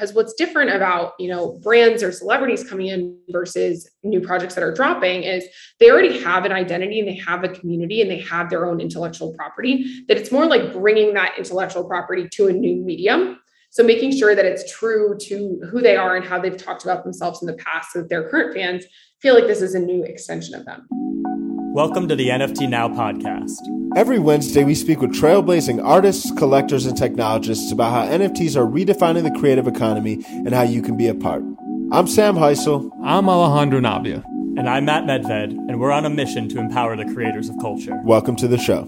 because what's different about, you know, brands or celebrities coming in versus new projects that are dropping is they already have an identity and they have a community and they have their own intellectual property that it's more like bringing that intellectual property to a new medium. So making sure that it's true to who they are and how they've talked about themselves in the past so that their current fans feel like this is a new extension of them. Welcome to the NFT Now podcast. Every Wednesday, we speak with trailblazing artists, collectors, and technologists about how NFTs are redefining the creative economy and how you can be a part. I'm Sam Hysell. I'm Alejandro Navia. And I'm Matt Medved, and we're on a mission to empower the creators of culture. Welcome to the show.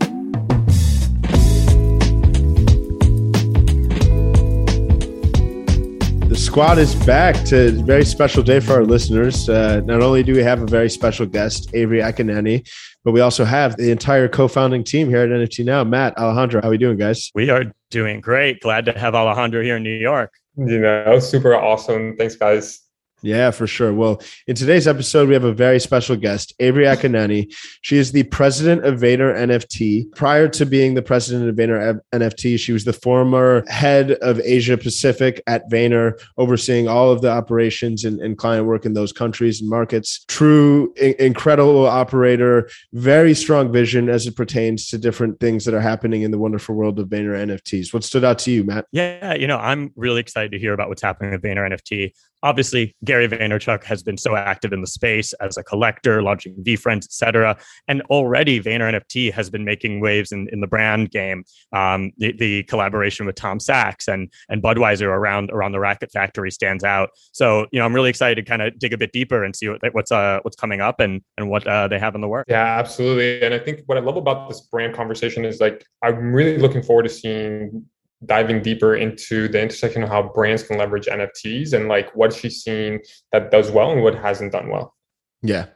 The squad is back to a very special day for our listeners. Uh, not only do we have a very special guest, Avery Akkineni, but we also have the entire co-founding team here at NFT Now. Matt, Alejandro, how are we doing, guys? We are doing great. Glad to have Alejandro here in New York. You know, super awesome. Thanks, guys. Yeah, for sure. Well, in today's episode, we have a very special guest, Avery Akkineni. She is the president of Vayner NFT. Prior to being the president of Vayner NFT, she was the former head of Asia Pacific at Vayner, overseeing all of the operations and, and client work in those countries and markets. True, I- incredible operator, very strong vision as it pertains to different things that are happening in the wonderful world of Vayner NFTs. What stood out to you, Matt? Yeah, you know, I'm really excited to hear about what's happening with Vayner NFT obviously Gary Vaynerchuk has been so active in the space as a collector, launching VeeFriends, etc. And already Vayner NFT has been making waves in, in the brand game. Um, the, the, collaboration with Tom Sachs and and Budweiser around around the Rocket Factory stands out. So you know I'm really excited to kind of dig a bit deeper and see what, what's uh what's coming up and and what uh, they have in the work. Yeah, absolutely. And I think what I love about this brand conversation is like I'm really looking forward to seeing diving deeper into the intersection of how brands can leverage NFTs and like what she's seen that does well and what hasn't done well. Yeah,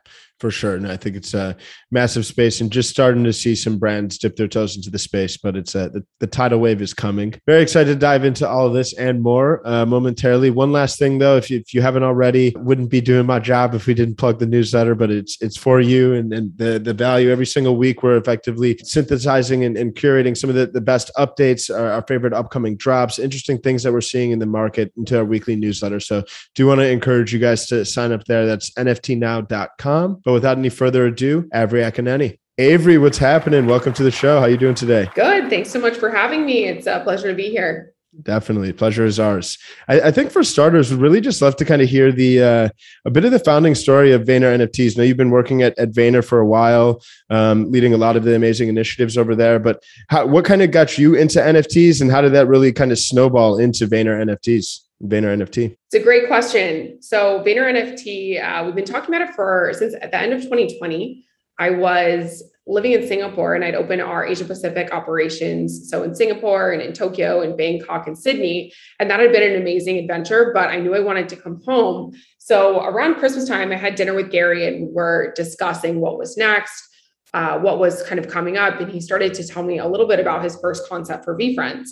for sure. And I think it's a massive space and just starting to see some brands dip their toes into the space, but it's a, the, the tidal wave is coming. Very excited to dive into all of this and more uh, momentarily. One last thing though, if you, if you haven't already, wouldn't be doing my job if we didn't plug the newsletter, but it's, it's for you and, and the, the value every single week. We're effectively synthesizing and, and curating some of the, the best updates, our, our favorite upcoming drops, interesting things that we're seeing in the market into our weekly newsletter. So do want to encourage you guys to sign up there. That's nftnow.com. But without any further ado, Avery Akkineni. Avery, what's happening? Welcome to the show. How are you doing today? Good. Thanks so much for having me. It's a pleasure to be here. Definitely, pleasure is ours. I, I think for starters, we'd really just love to kind of hear the uh, a bit of the founding story of Vayner NFTs. Now you've been working at, at Vayner for a while, um, leading a lot of the amazing initiatives over there. But how, what kind of got you into NFTs, and how did that really kind of snowball into Vayner NFTs? Vayner NFT? It's a great question. So Vayner NFT, uh, we've been talking about it for since at the end of 2020. I was living in Singapore and I'd open our Asia Pacific operations. So in Singapore and in Tokyo and Bangkok and Sydney. And that had been an amazing adventure, but I knew I wanted to come home. So around Christmas time, I had dinner with Gary and we're discussing what was next. Uh, what was kind of coming up, and he started to tell me a little bit about his first concept for VeeFriends,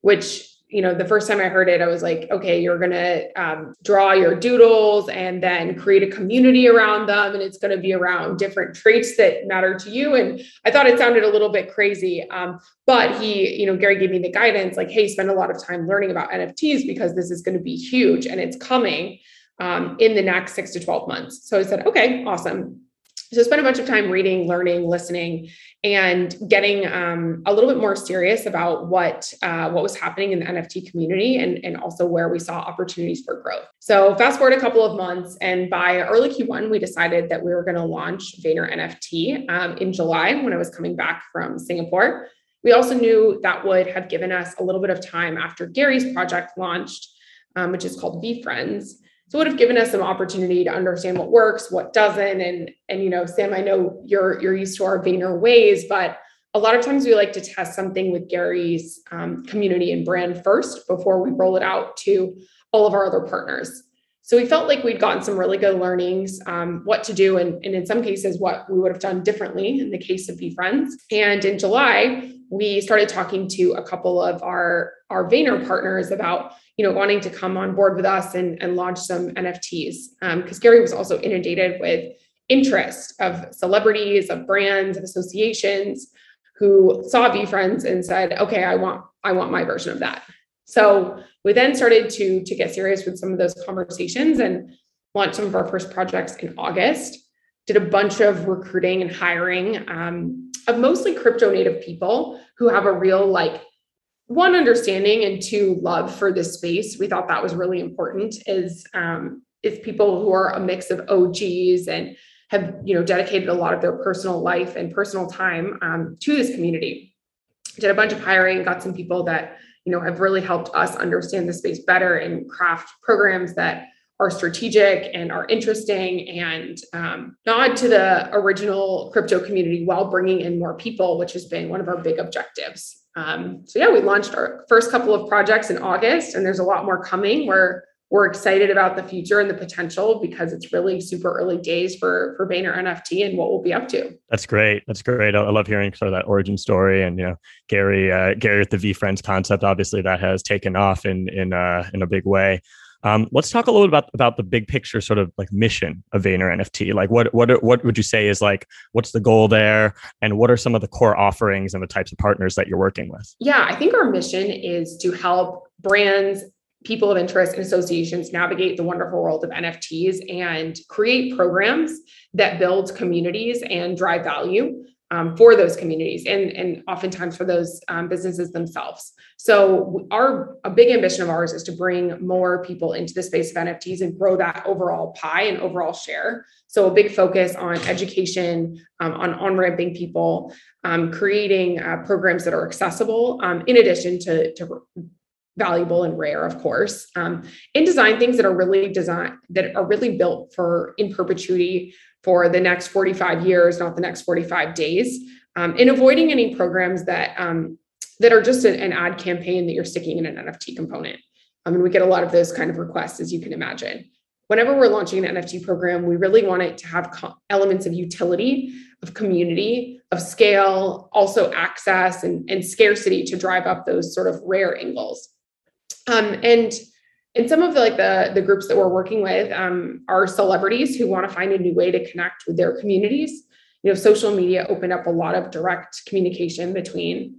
which you know, the first time I heard it, I was like, okay, you're going to um, draw your doodles and then create a community around them. And it's going to be around different traits that matter to you. And I thought it sounded a little bit crazy. Um, but he, you know, Gary gave me the guidance like, hey, spend a lot of time learning about NFTs because this is going to be huge and it's coming um, in the next six to 12 months. So I said, okay, awesome. So I spent a bunch of time reading, learning, listening, and getting um, a little bit more serious about what uh, what was happening in the NFT community and, and also where we saw opportunities for growth. So fast forward a couple of months, and by early Q1, we decided that we were going to launch Vayner NFT um, in July when I was coming back from Singapore. We also knew that would have given us a little bit of time after Gary's project launched, um, which is called VeeFriends so it would have given us some opportunity to understand what works, what doesn't. And, and you know, Sam, I know you're you're used to our Vayner ways, but a lot of times we like to test something with Gary's um, community and brand first before we roll it out to all of our other partners. So we felt like we'd gotten some really good learnings, um, what to do, and, and in some cases, what we would have done differently in the case of VeeFriends. And in July, we started talking to a couple of our, our Vayner partners about you know, wanting to come on board with us and, and launch some NFTs. Because um, Gary was also inundated with interest of celebrities, of brands, of associations who saw VeeFriends and said, okay, I want, I want my version of that. So we then started to, to get serious with some of those conversations and launched some of our first projects in August. Did a bunch of recruiting and hiring um, of mostly crypto native people who have a real like one understanding and two love for this space. We thought that was really important. Is um, is people who are a mix of OGs and have you know dedicated a lot of their personal life and personal time um, to this community. Did a bunch of hiring, got some people that you know have really helped us understand the space better and craft programs that are strategic and are interesting and um, nod to the original crypto community while bringing in more people, which has been one of our big objectives. Um, so yeah, we launched our first couple of projects in August, and there's a lot more coming. We're we're excited about the future and the potential because it's really super early days for for Vayner NFT and what we'll be up to. That's great. That's great. I love hearing sort of that origin story and you know Gary uh, Gary with the VeeFriends concept. Obviously, that has taken off in in uh, in a big way. Um, let's talk a little bit about, about the big picture sort of like mission of Vayner NFT. Like what what what would you say is like what's the goal there and what are some of the core offerings and the types of partners that you're working with? Yeah, I think our mission is to help brands people of interest and associations navigate the wonderful world of NFTs and create programs that build communities and drive value um, for those communities and, and oftentimes for those um, businesses themselves. So our a big ambition of ours is to bring more people into the space of NFTs and grow that overall pie and overall share. So a big focus on education, um, on on ramping people, um, creating uh, programs that are accessible, um, in addition to, to valuable and rare, of course, um, and design things that are really designed that are really built for in perpetuity for the next 45 years, not the next 45 days, um, and avoiding any programs that um, that are just an, an, ad campaign that you're sticking in an NFT component. I mean, we get a lot of those kind of requests, as you can imagine. Whenever we're launching an NFT program, we really want it to have co- elements of utility, of community, of scale, also access and, and scarcity to drive up those sort of rare angles. Um, and and some of the like the the groups that we're working with um, are celebrities who want to find a new way to connect with their communities. You know social media opened up a lot of direct communication between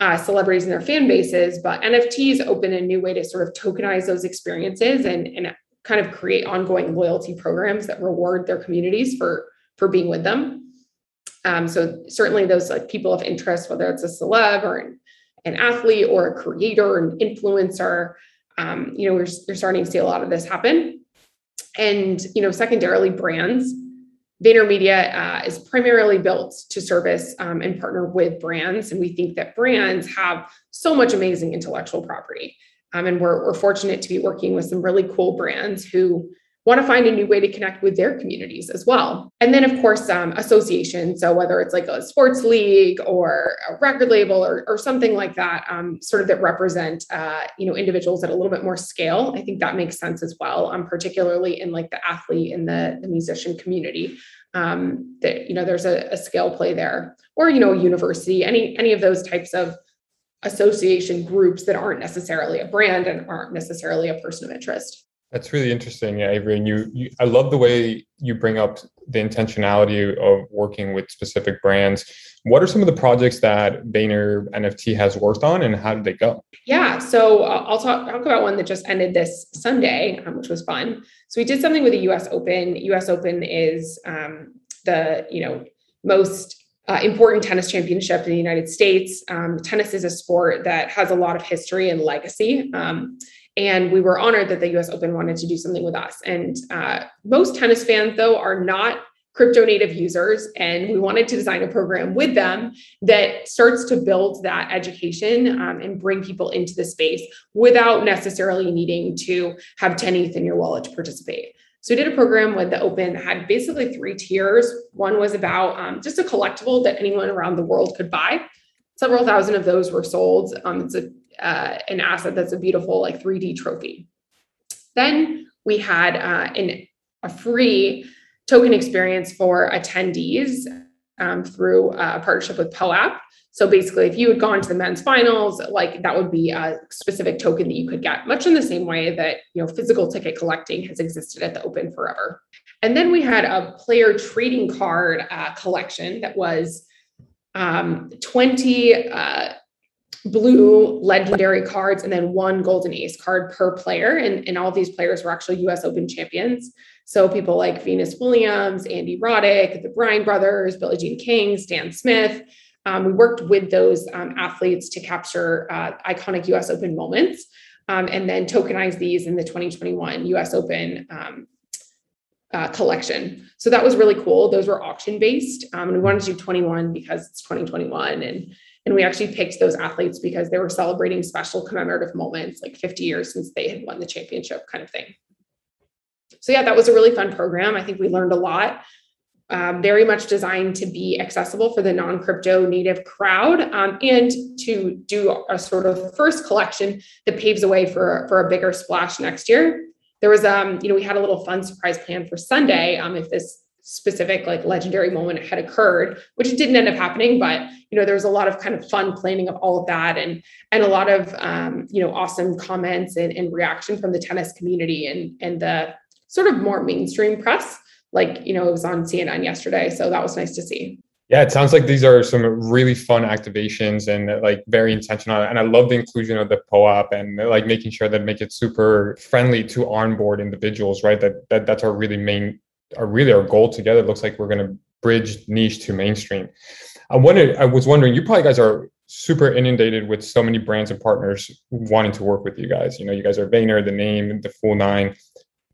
uh, celebrities and their fan bases but nfts open a new way to sort of tokenize those experiences and and kind of create ongoing loyalty programs that reward their communities for for being with them. Um, so certainly those like people of interest whether it's a celeb or an, an athlete or a creator or an influencer um, you know, we're, we're starting to see a lot of this happen. And, you know, secondarily, brands. VaynerMedia uh, is primarily built to service um, and partner with brands. And we think that brands have so much amazing intellectual property. Um, and we're, we're fortunate to be working with some really cool brands who want to find a new way to connect with their communities as well. And then, of course, um, association. So whether it's like a sports league or a record label or, or something like that, um, sort of that represent uh, you know individuals at a little bit more scale, I think that makes sense as well. Um, particularly in like the athlete and the, the musician community. Um, that you know there's a, a scale play there, or you know, university, any any of those types of association groups that aren't necessarily a brand and aren't necessarily a person of interest. That's really interesting, Avery. And you, you, I love the way you bring up the intentionality of working with specific brands. What are some of the projects that Vayner NFT has worked on, and how did they go? Yeah, so uh, I'll talk, talk about one that just ended this Sunday, um, which was fun. So we did something with the U.S. Open. U.S. Open is um, the you know most uh, important tennis championship in the United States. Um, tennis is a sport that has a lot of history and legacy. Um, and we were honored that the US Open wanted to do something with us. And uh, most tennis fans, though, are not crypto native users. And we wanted to design a program with them that starts to build that education um, and bring people into the space without necessarily needing to have 10 ETH in your wallet to participate. So we did a program with the Open that had basically three tiers. One was about um, just a collectible that anyone around the world could buy. Several thousand of those were sold. Um, it's a uh, an asset that's a beautiful like 3D trophy. Then we had uh, an, a free token experience for attendees um, through a partnership with POAP. So basically, if you had gone to the men's finals, like that would be a specific token that you could get, much in the same way that you know physical ticket collecting has existed at the Open forever. And then we had a player trading card uh, collection that was um, 20 uh, blue legendary cards and then one golden ace card per player. And, and all of these players were actually US Open champions. So people like Venus Williams, Andy Roddick, the Bryan brothers, Billie Jean King, Stan Smith. Um, we worked with those um, athletes to capture uh, iconic US Open moments um, and then tokenize these in the 2021 US Open um, uh, collection. So that was really cool. Those were auction based. Um, and we wanted to do 21 because it's 2021. And, and we actually picked those athletes because they were celebrating special commemorative moments, like 50 years since they had won the championship kind of thing. So yeah, that was a really fun program. I think we learned a lot. Um, very much designed to be accessible for the non-crypto native crowd um, and to do a sort of first collection that paves the way for, for a bigger splash next year there was um you know we had a little fun surprise plan for sunday um if this specific like legendary moment had occurred which didn't end up happening but you know there was a lot of kind of fun planning of all of that and and a lot of um, you know awesome comments and, and reaction from the tennis community and and the sort of more mainstream press like you know it was on cnn yesterday so that was nice to see yeah, it sounds like these are some really fun activations and like very intentional. And I love the inclusion of the POAP and like making sure that make it super friendly to onboard individuals, right? That, that that's our really main, our really our goal together. Looks like we're going to bridge niche to mainstream. I wanted, I was wondering, you probably guys are super inundated with so many brands and partners wanting to work with you guys. You know, you guys are Vayner, the name, the full nine.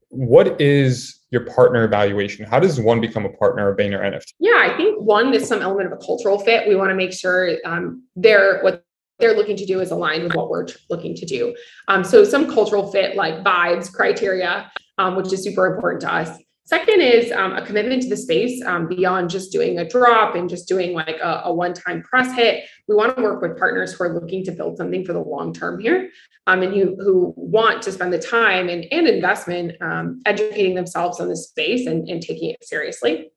What is your partner evaluation? How does one become a partner of Vayner NFT? Yeah, I think one is some element of a cultural fit. We want to make sure um, they're what they're looking to do is aligned with what we're looking to do. Um, so some cultural fit, like vibes, criteria, um, which is super important to us. Second is um, a commitment to the space um, beyond just doing a drop and just doing like a, a one time press hit. We want to work with partners who are looking to build something for the long term here um, and who, who want to spend the time and, and investment um, educating themselves on the space and, and taking it seriously.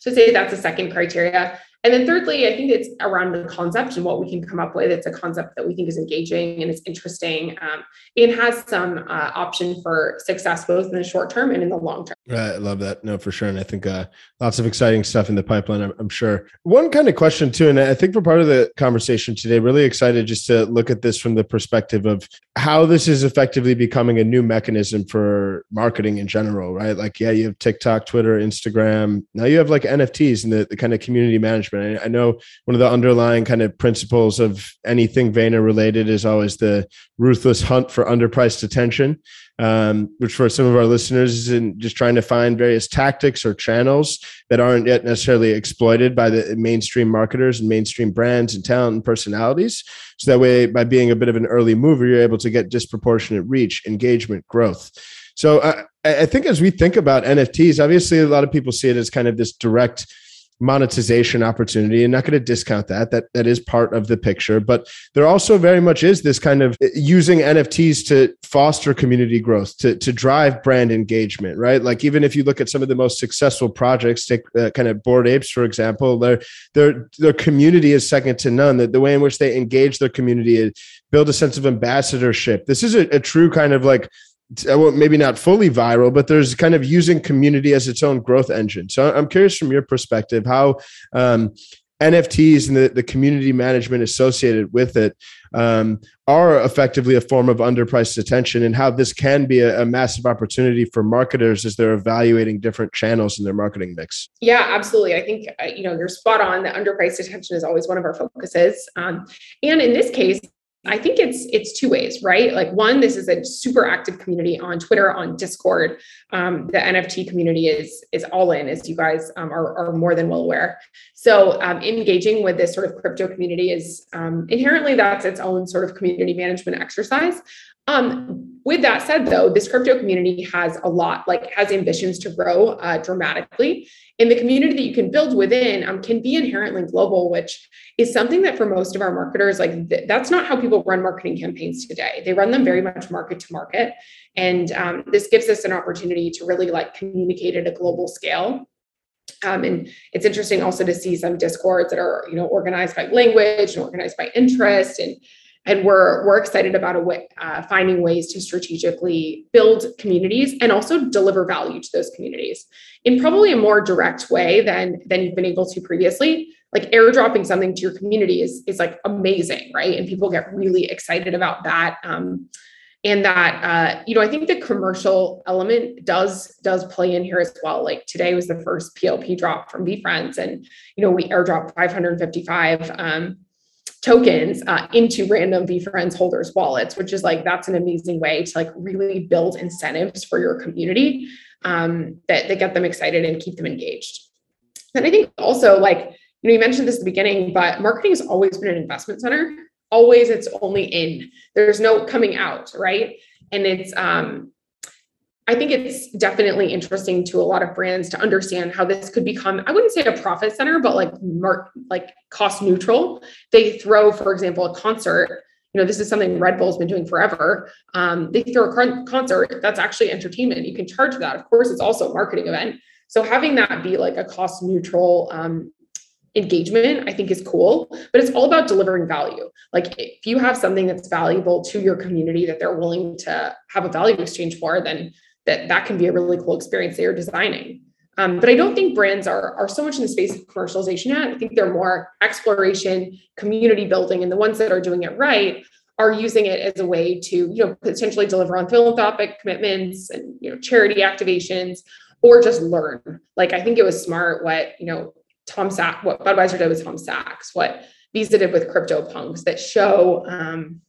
So, say that's the second criteria. And then thirdly, I think it's around the concept and what we can come up with. It's a concept that we think is engaging and it's interesting um, and has some uh, option for success both in the short term and in the long term. Right, I love that. No, for sure. And I think uh, lots of exciting stuff in the pipeline, I'm, I'm, sure. One kind of question too, and I think for part of the conversation today, really excited just to look at this from the perspective of how this is effectively becoming a new mechanism for marketing in general, right? Like, yeah, you have TikTok, Twitter, Instagram. Now you have like NFTs and the, the kind of community management management. I, I know one of the underlying kind of principles of anything Vayner related is always the ruthless hunt for underpriced attention, um, which for some of our listeners is in just trying to find various tactics or channels that aren't yet necessarily exploited by the mainstream marketers and mainstream brands and talent and personalities. So that way, by being a bit of an early mover, you're able to get disproportionate reach, engagement, growth. So uh, I think as we think about NFTs, obviously a lot of people see it as kind of this direct monetization opportunity. And not going to discount that. That that is part of the picture. But there also very much is this kind of uh, using nfts to foster community growth to to drive brand engagement right? Like even if you look at some of the most successful projects take uh, kind of Bored Apes for example their their their community is second to none. The, the way in which they engage their community build a sense of ambassadorship. This is a, a true kind of like well, maybe not fully viral, but there's kind of using community as its own growth engine. So I'm curious from your perspective how um, NFTs and the, the community management associated with it um, are effectively a form of underpriced attention and how this can be a, a, massive opportunity for marketers as they're evaluating different channels in their marketing mix. Yeah, absolutely. I think, uh, you know, you're spot on. That underpriced attention is always one of our focuses. Um, and in this case, I think it's it's two ways, right? Like one, this is a super active community on Twitter, on Discord. Um, the NFT community is is all in, as you guys um, are, are more than well aware. So um, engaging with this sort of crypto community is um, inherently that's its own sort of community management exercise. Um, with that said, though, this crypto community has a lot, like has ambitions to grow uh, dramatically. And the community that you can build within um, can be inherently global, which is something that for most of our marketers, like th- that's not how people run marketing campaigns today. They run them very much market to market. And um, this gives us an opportunity to really like communicate at a global scale. Um, and it's interesting also to see some discords that are, you know, organized by language and organized by interest and and we're we're excited about way, uh, finding ways to strategically build communities and also deliver value to those communities in probably a more direct way than than you've been able to previously like airdropping something to your community is is like amazing, right? And people get really excited about that. Um, and that uh, you know i think the commercial element does does play in here as well like today was the first plp drop from VeeFriends and you know we airdropped 555 um, tokens uh, into random VeeFriends holders wallets which is like that's an amazing way to like really build incentives for your community um, that, that get them excited and keep them engaged. And i think also like you know you mentioned this at the beginning but marketing has always been an investment center. Always it's only in. There's no coming out right? And it's um i think it's definitely interesting to a lot of brands to understand how this could become i wouldn't say a profit center but like mark like cost neutral. They throw for example a concert you know this is something red bull's been doing forever. Um, they throw a concert that's actually entertainment. You can charge that. Of course it's also a marketing event. So having that be like a cost neutral um, engagement i think is cool but it's all about delivering value. Like if you have something that's valuable to your community that they're willing to have a value exchange for then that that can be a really cool experience they are designing. Um, but i don't think brands are are so much in the space of commercialization yet. I think they're more exploration community building and the ones that are doing it right are using it as a way to you know potentially deliver on philanthropic commitments and you know charity activations or just learn. Like i think it was smart what you know Tom Sachs, what Budweiser did with Tom Sachs, what Visa did with CryptoPunks that show um,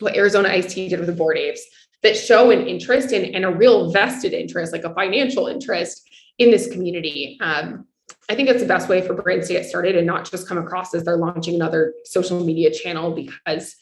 what Arizona Iced Tea did with the Bored Apes that show an interest in and a real vested interest, like a financial interest in this community. Um, I think it's the best way for brands to get started and not just come across as they're launching another social media channel because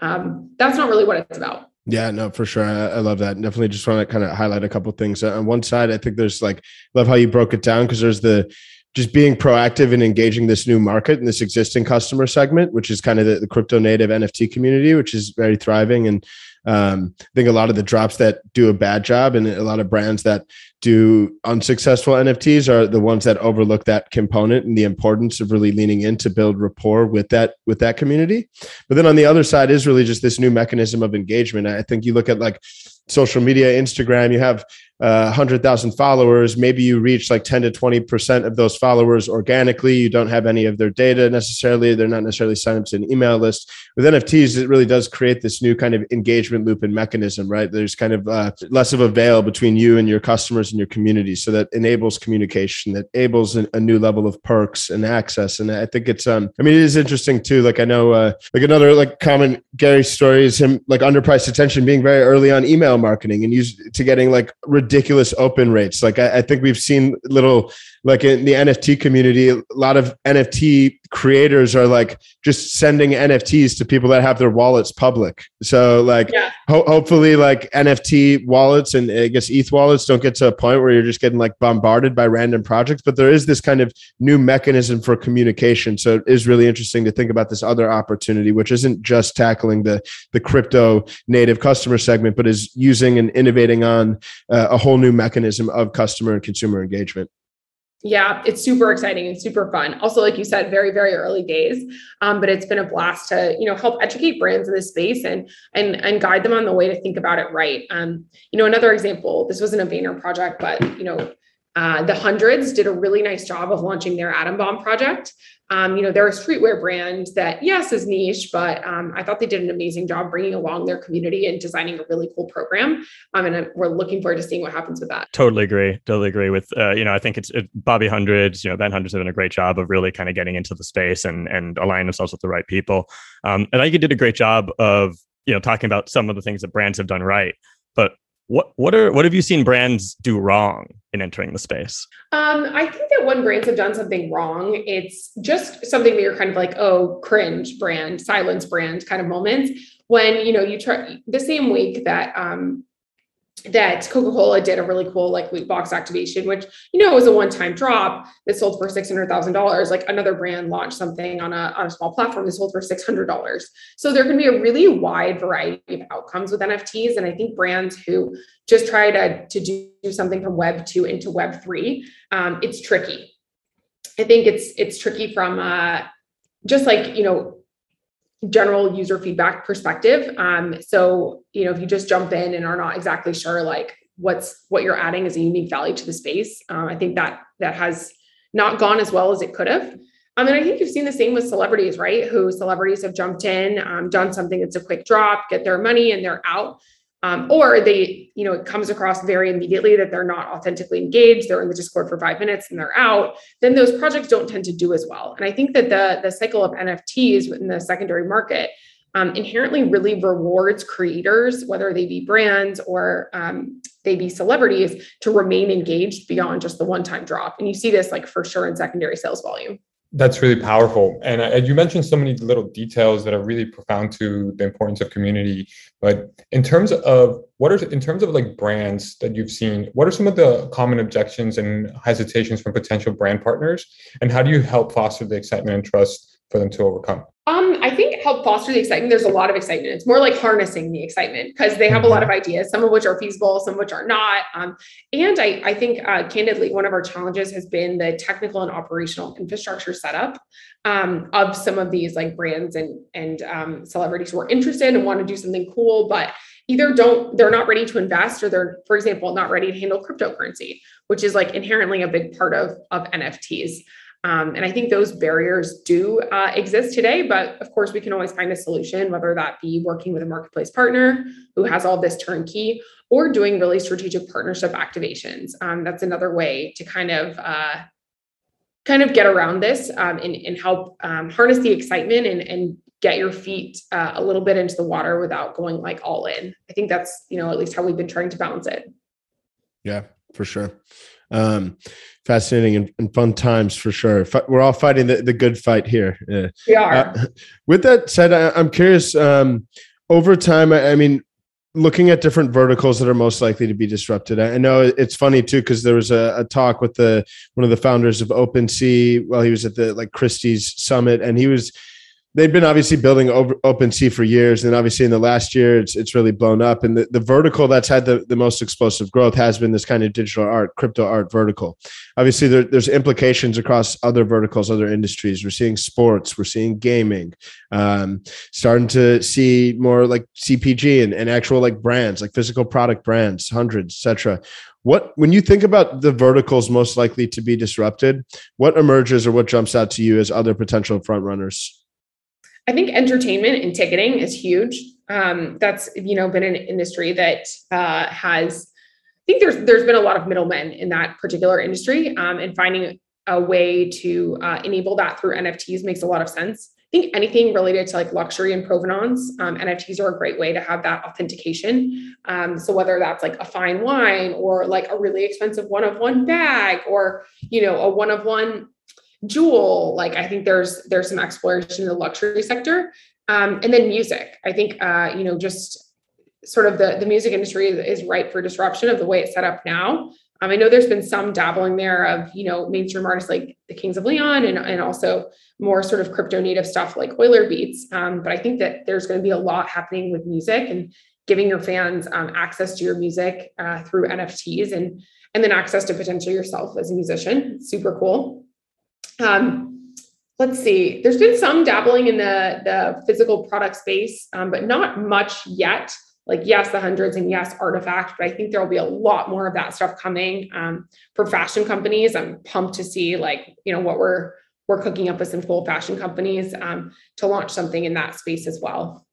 um, that's not really what it's about. Yeah, no, for sure. I, I, love that. Definitely just want to kind of highlight a couple things. On one side, I think there's like, love how you broke it down because there's the, just being proactive in engaging this new market and this existing customer segment, which is kind of the, the crypto native NFT community, which is very thriving. And um, I think a lot of the drops that do a bad job and a lot of brands that do unsuccessful NFTs are the ones that overlook that component and the importance of really leaning in to build rapport with that with that community. But then on the other side is really just this new mechanism of engagement. I think you look at like social media, Instagram, you have uh, 100,000 followers, maybe you reach like 10 to 20% of those followers organically. You don't have any of their data necessarily. They're not necessarily signed up to an email list. With NFTs, it really does create this new kind of engagement loop and mechanism, right? There's kind of uh, less of a veil between you and your customers and your community. So that enables communication, that enables a, new level of perks and access. And I think it's, um, I mean, it is interesting too. Like I know, uh, like another like common Gary story is him like underpriced attention being very early on email marketing and used to getting like ridiculous open rates. Like I, I think we've seen little like in the NFT community, a lot of NFT creators are like just sending NFTs to people that have their wallets public. So like yeah. ho- hopefully like NFT wallets and I guess ETH wallets don't get to a point where you're just getting like bombarded by random projects, but there is this kind of new mechanism for communication. So it is really interesting to think about this other opportunity, which isn't just tackling the the crypto native customer segment, but is using and innovating on uh, a whole new mechanism of customer and consumer engagement. Yeah, it's super exciting and super fun. Also, like you said, very very early days, um, but it's been a blast to you know help educate brands in this space and and and guide them on the way to think about it right. Um, you know, another example. This wasn't a Vayner project, but you know, uh, the hundreds did a really nice job of launching their Adam Bomb project um, you know, they're a streetwear brand that, yes, is niche, but um, I thought they did an amazing job bringing along their community and designing a really cool program. Um, and we're looking forward to seeing what happens with that. Totally agree. Totally agree with, uh, you know, I think it's it, Bobby Hundreds, you know, Ben Hundreds have done a great job of really kind of getting into the space and, and aligning themselves with the right people. Um, and I think you did a great job of, you know, talking about some of the things that brands have done right. But what what are what have you seen brands do wrong in entering the space? Um, I think that when brands have done something wrong, it's just something that you're kind of like, oh, cringe brand, silence brand kind of moments. When you know you try the same week that um, that Coca-Cola did a really cool like loot box activation, which you know was a one-time drop that sold for six hundred thousand dollars. Like another brand launched something on a on a small platform that sold for six hundred dollars. So there can be a really wide variety of outcomes with NFTs, and I think brands who just try to to do something from Web two into Web three, um, it's tricky. I think it's it's tricky from uh, just like you know general user feedback perspective. Um, so, you know, if you just jump in and are not exactly sure like what's what you're adding is a unique value to the space, um, I think that that has not gone as well as it could have. I mean, I think you've seen the same with celebrities, right? Who celebrities have jumped in, um, done something that's a quick drop, get their money, and they're out. Um, or they, you know, it comes across very immediately that they're not authentically engaged. They're in the Discord for five minutes and they're out. Then those projects don't tend to do as well. And I think that the the cycle of NFTs in the secondary market um, inherently really rewards creators, whether they be brands or um, they be celebrities, to remain engaged beyond just the one time drop. And you see this like for sure in secondary sales volume. That's really powerful. And uh, you mentioned so many little details that are really profound to the importance of community. But in terms of what are, in terms of like brands that you've seen, what are some of the common objections and hesitations from potential brand partners? And how do you help foster the excitement and trust for them to overcome? Um, I think help foster the excitement. There's a lot of excitement. It's more like harnessing the excitement because they have a lot of mm-hmm. ideas, some of which are feasible, some of which are not. Um, and I, I think, uh, candidly, one of our challenges has been the technical and operational infrastructure setup um, of some of these like brands and and um, celebrities who are interested and want to do something cool, but either don't they're not ready to invest or they're, for example, not ready to handle cryptocurrency, which is like inherently a big part of of NFTs. Um, and I think those barriers do uh, exist today, but of course, we can always find a solution, whether that be working with a marketplace partner who has all this turnkey or doing really strategic partnership activations. Um, that's another way to kind of uh, kind of get around this um, and, and, help um, harness the excitement and, and get your feet uh, a little bit into the water without going like all in. I think that's you know at least how we've been trying to balance it. Yeah, for sure. Um, fascinating and, and, fun times for sure. We're all fighting the, the good fight here. Yeah. We are. Uh, with that said, I, am curious. Um, over time, I, I, mean, looking at different verticals that are most likely to be disrupted. I, I know it's funny too because there was a, a, talk with the one of the founders of OpenSea while he was at the like Christie's summit, and he was they've been obviously building OpenSea for years, and obviously in the last year, it's it's really blown up. And the, the vertical that's had the, the most explosive growth has been this kind of digital art, crypto art vertical. Obviously, there, there's implications across other verticals, other industries. We're seeing sports, we're seeing gaming, um, starting to see more like CPG and, and actual like brands, like physical product brands, hundreds, etc. What when you think about the verticals most likely to be disrupted, what emerges or what jumps out to you as other potential front runners? I think entertainment and ticketing is huge. Um, that's you know been an industry that uh, has. I think there's there's been a lot of middlemen in that particular industry, um, and finding a way to uh, enable that through NFTs makes a lot of sense. I think anything related to like luxury and provenance, um, NFTs are a great way to have that authentication. Um, so whether that's like a fine wine or like a really expensive one of one bag or you know a one of one jewel like i think there's there's some exploration in the luxury sector. Um, and then music. I think uh, you know just sort of the the music industry is, ripe for disruption of the way it's set up now. Um, i know there's been some dabbling there of you know mainstream artists like the kings of leon and, and also more sort of crypto native stuff like EulerBeats. Um, but i think that there's going to be a lot happening with music and giving your fans um, access to your music uh, through nfts and and then access to potentially yourself as a musician. Super cool um, let's see. There's been some dabbling in the the physical product space, um, but not much yet. Like yes, the hundreds and yes, RTFKT, but I think there will be a lot more of that stuff coming um, for fashion companies. I'm pumped to see like you know what we're we're cooking up with some cool fashion companies um, to launch something in that space as well.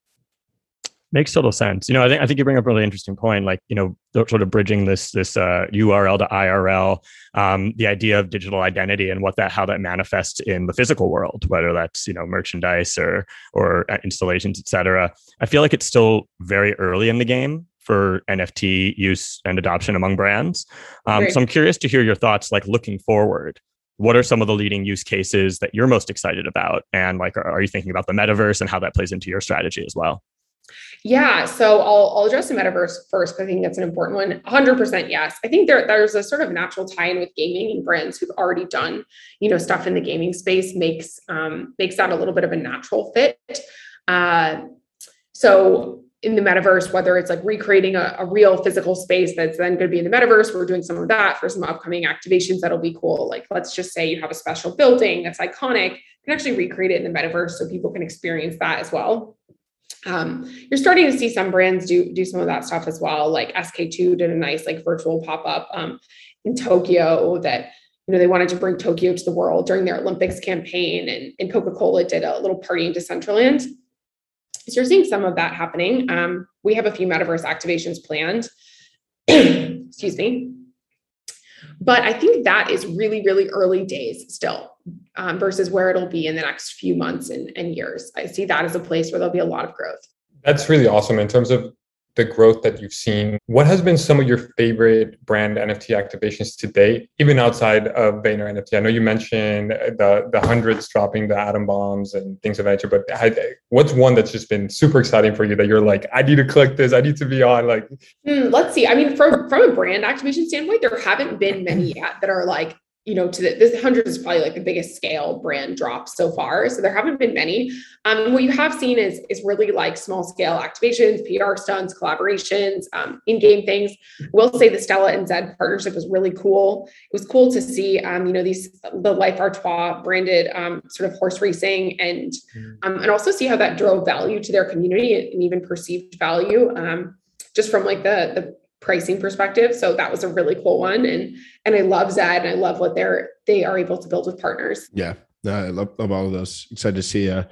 Makes total sense. You know, I think I think you bring up a really interesting point. Like, you know, sort of bridging this this uh, URL to IRL, um, the idea of digital identity and what that how that manifests in the physical world, whether that's you know merchandise or or uh, installations, et cetera. I feel like it's still very early in the game for NFT use and adoption among brands. Um, so I'm curious to hear your thoughts, like looking forward. What are some of the leading use cases that you're most excited about, and like, are you thinking about the metaverse and how that plays into your strategy as well? Yeah, so I'll, I'll address the metaverse first. I think that's an important one. 100% yes. I think there, there's a sort of natural tie-in with gaming and brands who've already done, you know, stuff in the gaming space makes um, makes that a little bit of a natural fit. Uh, so in the metaverse, whether it's like recreating a, a real physical space that's then going to be in the metaverse, we're doing some of that for some upcoming activations that'll be cool. Like let's just say you have a special building that's iconic, you can actually recreate it in the metaverse so people can experience that as well um, you're starting to see some brands do do some of that stuff as well. Like SK2 did a nice like virtual pop up um, in Tokyo that you know, they wanted to bring Tokyo to the world during their Olympics campaign, and, and Coca Cola did a little party in Decentraland. So you're seeing some of that happening. Um, we have a few metaverse activations planned. Excuse me. But I think that is really, really early days still um, versus where it'll be in the next few months and, and years. I see that as a place where there'll be a lot of growth. That's really awesome in terms of the growth that you've seen. What has been some of your favorite brand NFT activations to date, even outside of Vayner NFT? I know you mentioned the the hundreds dropping the Adam Bombs and things of that nature, but what's one that's just been super exciting for you that you're like, I need to click this, I need to be on? Like, hmm, let's see. I mean, from from a brand activation standpoint, there haven't been many yet that are like you know, to the, this hundred is probably like the biggest scale brand drop so far. So there haven't been many. Um, what you have seen is is really like small scale activations, PR stunts, collaborations, um, in game things. I will say the Stella and Zed partnership was really cool. It was cool to see, um, you know, these the Life Artois branded um, sort of horse racing, and mm. um, and also see how that drove value to their community and even perceived value. Um, just from like the the pricing perspective. So that was a really cool one. And and I love Zed and I love what they're they are able to build with partners. Yeah. I love, love all of those. Excited to see uh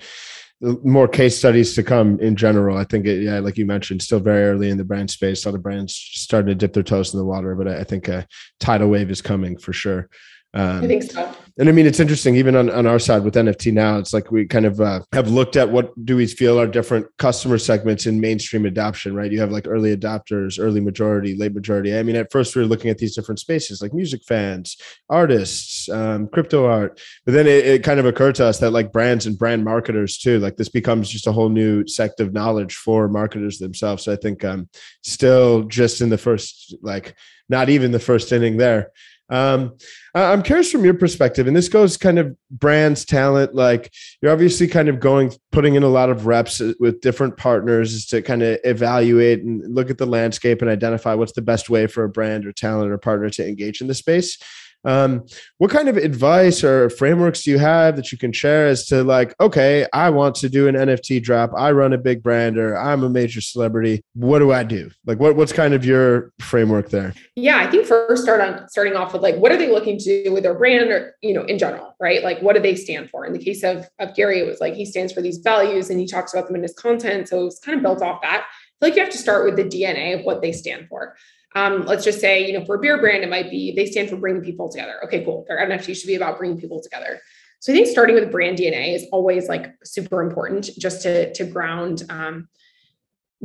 more case studies to come in general. I think, it, yeah, like you mentioned, still very early in the brand space. A lot of brands starting to dip their toes in the water, but I think a tidal wave is coming for sure. Um, I think so. And I mean, it's interesting, even on, on our side with NFT now, it's like we kind of uh, have looked at what do we feel are different customer segments in mainstream adoption, right? You have like early adopters, early majority, late majority. I mean, at first we were looking at these different spaces like music fans, artists, um, crypto art. But then it, it kind of occurred to us that like brands and brand marketers too, like this becomes just a whole new sect of knowledge for marketers themselves. So I think um, still just in the first, like, not even the first inning there. Um, I'm curious from your perspective, and this goes kind of brands, talent. Like you're obviously kind of going, putting in a lot of reps uh, with different partners to kind of evaluate and look at the landscape and identify what's the best way for a brand or talent or partner to engage in the space. Um, what kind of advice or frameworks do you have that you can share as to like, okay, I want to do an NFT drop. I run a big brand or I'm a major celebrity. What do I do? Like, what, what's kind of your framework there? Yeah, I think first start on starting off with like, what are they looking to do with their brand or, you know, in general, right? Like, what do they stand for? In the case of, of Gary, it was like, he stands for these values and he talks about them in his content. So it's kind of built off that. I feel like you have to start with the DNA of what they stand for. Um, let's just say, you know, for a beer brand, it might be they stand for bringing people together. Okay, cool. Their NFT should be about bringing people together. So I think starting with brand DNA is always like super important, just to to ground um,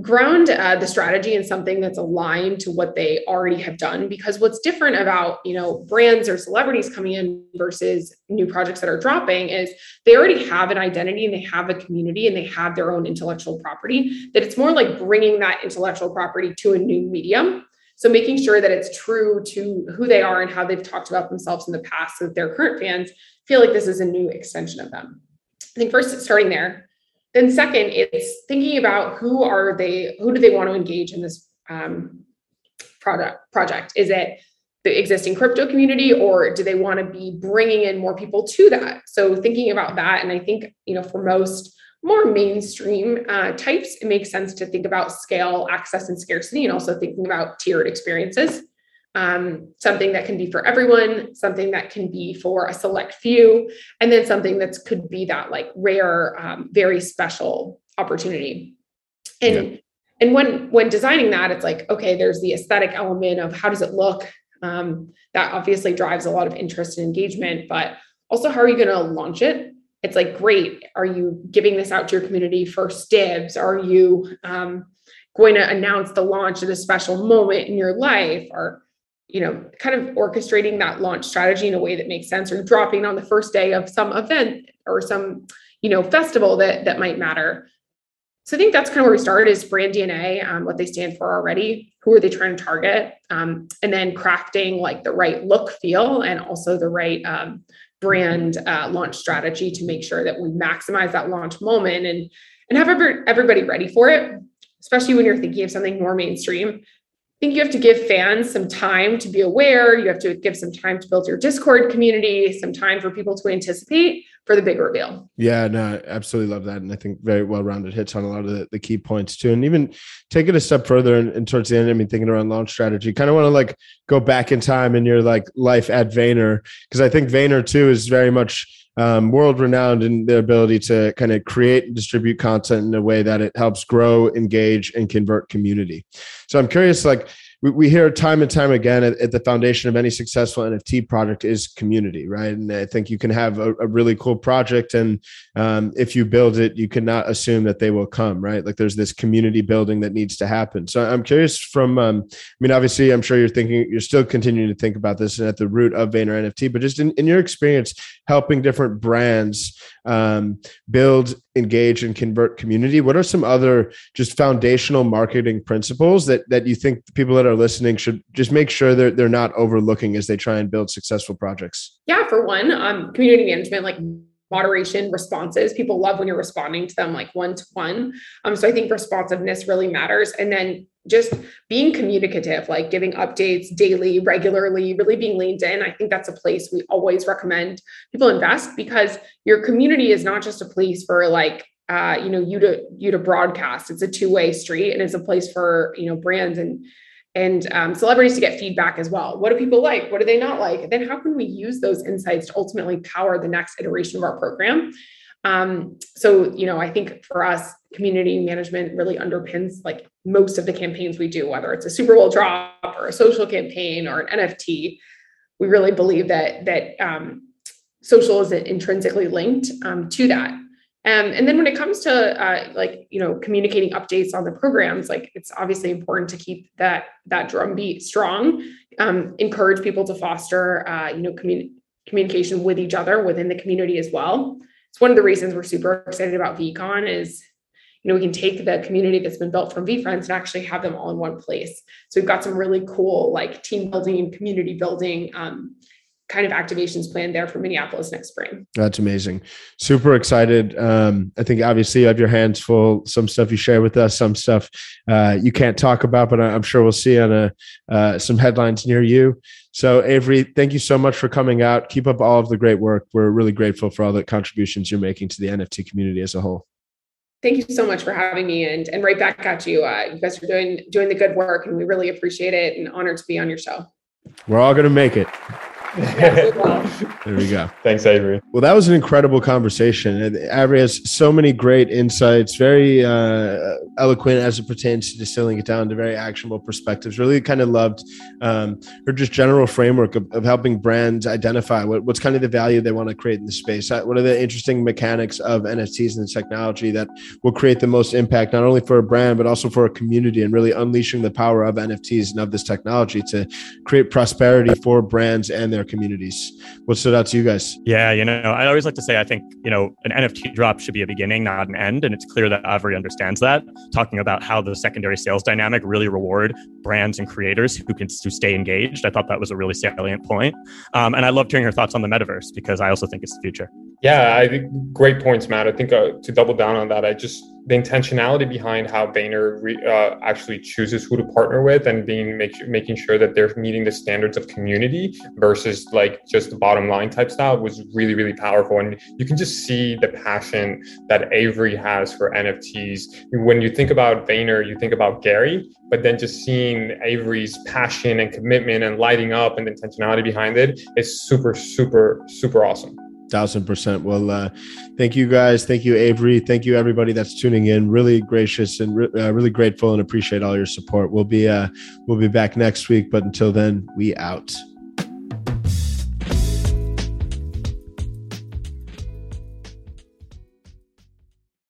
ground uh, the strategy in something that's aligned to what they already have done. Because what's different about you know brands or celebrities coming in versus new projects that are dropping is they already have an identity and they have a community and they have their own intellectual property. That it's more like bringing that intellectual property to a new medium so making sure that it's true to who they are and how they've talked about themselves in the past so that their current fans feel like this is a new extension of them. I think first it's starting there. Then second, it's thinking about who are they, who do they want to engage in this um, product project? Is it the existing crypto community or do they want to be bringing in more people to that? So thinking about that, and I think you know for most more mainstream uh, types, it makes sense to think about scale, access, and scarcity, and also thinking about tiered experiences. Um, something that can be for everyone, something that can be for a select few, and then something that could be that like rare, um, very special opportunity. And yeah. and when when designing that, it's like okay, there's the aesthetic element of how does it look. Um, that obviously drives a lot of interest and engagement, but also how are you going to launch it? It's like great are you giving this out to your community first dibs are you um, going to announce the launch at a special moment in your life? Or you know kind of orchestrating that launch strategy in a way that makes sense or dropping on the first day of some event or some you know festival that that might matter. So i think that's kind of where we started is brand dna um, what they stand for already. Who are they trying to target? Um, and then crafting like the right look feel and also the right um, brand uh, launch strategy to make sure that we maximize that launch moment and and have every, everybody ready for it especially when you're thinking of something more mainstream. I think you have to give fans some time to be aware. You have to give some time to build your discord community some time for people to anticipate for the big reveal. Yeah, no, I absolutely love that. And I think very well rounded hits on a lot of the, the key points too. And even take it a step further and, and towards the end, I mean, thinking around launch strategy, kind of want to like go back in time in your like life at Vayner, because I think Vayner too is very much um, world renowned in their ability to kind of create and distribute content in a way that it helps grow, engage, and convert community. So I'm curious, like, we, we hear time and time again at, at, the foundation of any successful NFT project is community, right? And I think you can have a, a really cool project, and um, if you build it, you cannot assume that they will come, right? Like there's this community building that needs to happen. So I'm curious from, um, I mean, obviously, I'm sure you're thinking, you're still continuing to think about this and at the root of Vayner NFT, but just in, in your experience helping different brands um, build, engage, and convert community. What are some other just foundational marketing principles that that you think people that are listening should just make sure that they're not overlooking as they try and build successful projects? Yeah, for one, um, community management, like moderation responses. People love when you're responding to them like one to one. Um, so I think responsiveness really matters. And then just being communicative, like giving updates daily, regularly, really being leaned in. I think that's a place we always recommend people invest because your community is not just a place for like uh, you know you to you to broadcast. It's a two way street, and it's a place for you know brands and and um, celebrities to get feedback as well. What do people like? What do they not like? Then how can we use those insights to ultimately power the next iteration of our program? Um, so, you know, I think for us, community management really underpins like most of the campaigns we do, whether it's a Super Bowl drop or a social campaign or an NFT. We really believe that that um, social is intrinsically linked um, to that. Um, and then when it comes to uh, like you know communicating updates on the programs, like it's obviously important to keep that that drumbeat strong. Um, encourage people to foster uh, you know commun- communication with each other within the community as well it's one of the reasons we're super excited about VeeCon is you know we can take the community that's been built from VeeFriends and actually have them all in one place so we've got some really cool like team building and community building um, kind of activations planned there for Minneapolis next spring. That's amazing. Super excited. Um, I think obviously you have your hands full. Some stuff you share with us, some stuff uh, you can't talk about, but I'm sure we'll see on a, uh, some headlines near you. So, Avery, thank you so much for coming out. Keep up all of the great work. We're really grateful for all the contributions you're making to the NFT community as a whole. Thank you so much for having me, and and right back at you. Uh, you guys are doing doing the good work, and we really appreciate it. And honored to be on your show. We're all going to make it there we go. Thanks, Avery. Well, that was an incredible conversation. Avery has so many great insights, very uh, eloquent as it pertains to distilling it down to very actionable perspectives. Really kind of loved um, her just general framework of, of helping brands identify what, what's kind of the value they want to create in the space. Uh, what are the interesting mechanics of NFTs and the technology that will create the most impact, not only for a brand, but also for a community and really unleashing the power of NFTs and of this technology to create prosperity for brands and their communities. What stood out to you guys? Yeah, you know, I always like to say I think, you know, an NFT drop should be a beginning, not an end. And it's clear that Avery understands that, talking about how the secondary sales dynamic really reward brands and creators who can to stay engaged. I thought that was a really salient point. Um, and I loved hearing her thoughts on the metaverse because I also think it's the future. Yeah, I think great points, Matt. I think uh, to double down on that, I just the intentionality behind how Vayner re, uh, actually chooses who to partner with and being make, making sure that they're meeting the standards of community versus like just the bottom line type style was really really powerful. And you can just see the passion that Avery has for NFTs when you think about Vayner you think about Gary but then just seeing Avery's passion and commitment and lighting up and intentionality behind it is super super super awesome Thousand percent. Well, uh, thank you guys. Thank you, Avery. Thank you, everybody that's tuning in. Really gracious and re- uh, really grateful and appreciate all your support. We'll be uh, we'll be back next week, but until then, we out.